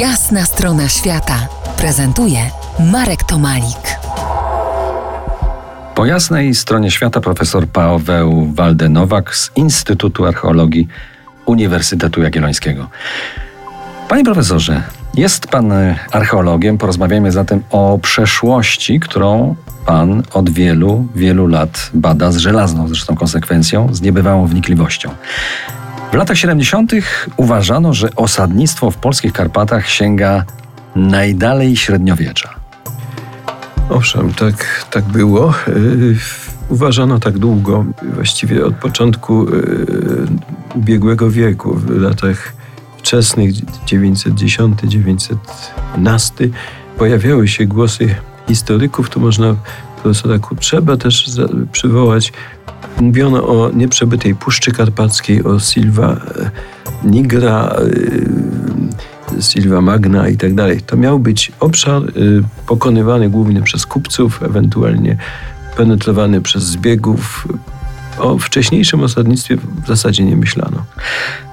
Jasna strona świata prezentuje Marek Tomalik. Po jasnej stronie świata profesor Paweł Waldenowak z Instytutu Archeologii Uniwersytetu Jagiellońskiego. Panie profesorze, jest pan archeologiem, porozmawiajmy zatem o przeszłości, którą pan od wielu, wielu lat bada z żelazną zresztą konsekwencją, z niebywałą wnikliwością. Latach 70. uważano, że osadnictwo w polskich Karpatach sięga najdalej średniowiecza. Owszem, tak, tak było. Yy, uważano tak długo, właściwie od początku yy, ubiegłego wieku, w latach wczesnych, 910-911, pojawiały się głosy historyków, tu można profesora Kutrzeba też przywołać. Mówiono o nieprzebytej Puszczy Karpackiej, o Silva e, Nigra, e, Silva Magna i tak dalej. To miał być obszar e, pokonywany głównie przez kupców, ewentualnie penetrowany przez zbiegów. O wcześniejszym osadnictwie w zasadzie nie myślano.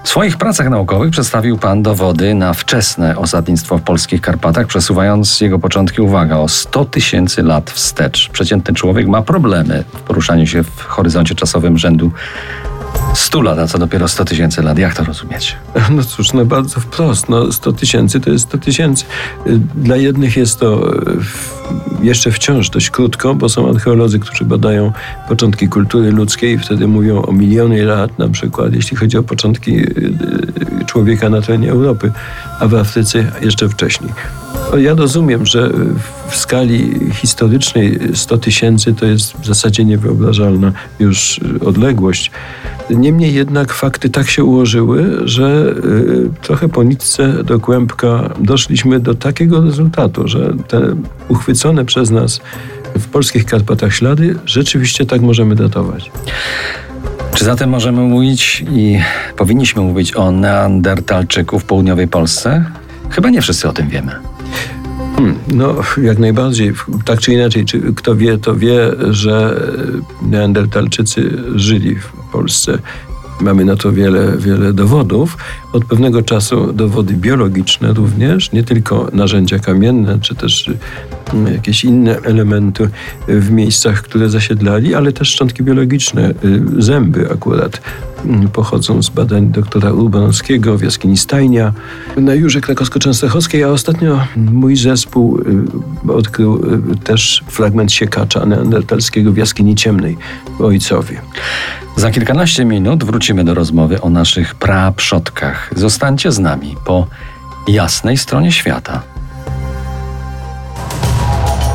W swoich pracach naukowych przedstawił Pan dowody na wczesne osadnictwo w polskich Karpatach, przesuwając jego początki, uwaga, o 100 tysięcy lat wstecz. Przeciętny człowiek ma problemy w poruszaniu się w horyzoncie czasowym rzędu 100 lat, a co dopiero 100 tysięcy lat. Jak to rozumieć? No cóż, no bardzo wprost. No 100 tysięcy to jest 100 tysięcy. Dla jednych jest to jeszcze wciąż dość krótko, bo są archeolodzy, którzy badają początki kultury ludzkiej i wtedy mówią o miliony lat na przykład, jeśli chodzi o początki y, y, człowieka na terenie Europy, a w Afryce jeszcze wcześniej. Ja rozumiem, że w skali historycznej 100 tysięcy to jest w zasadzie niewyobrażalna już odległość. Niemniej jednak fakty tak się ułożyły, że y, trochę po nitce do kłębka doszliśmy do takiego rezultatu, że te uchwycone przez nas w polskich Karpatach ślady rzeczywiście tak możemy datować. Czy zatem możemy mówić i powinniśmy mówić o Neandertalczyku w południowej Polsce? Chyba nie wszyscy o tym wiemy. Hmm, no, jak najbardziej. Tak czy inaczej, czy kto wie, to wie, że Neandertalczycy żyli w Polsce. Mamy na to wiele, wiele dowodów. Od pewnego czasu dowody biologiczne również, nie tylko narzędzia kamienne, czy też jakieś inne elementy w miejscach, które zasiedlali, ale też szczątki biologiczne, y, zęby akurat mm, pochodzą z badań doktora Urbanowskiego w jaskini Stajnia na Jurze Krakowsko-Częstochowskiej, a ostatnio mój zespół y, odkrył y, też fragment siekacza neandertalskiego w jaskini ciemnej w Ojcowie. Za kilkanaście minut wrócimy do rozmowy o naszych praprzodkach. Zostańcie z nami po jasnej stronie świata.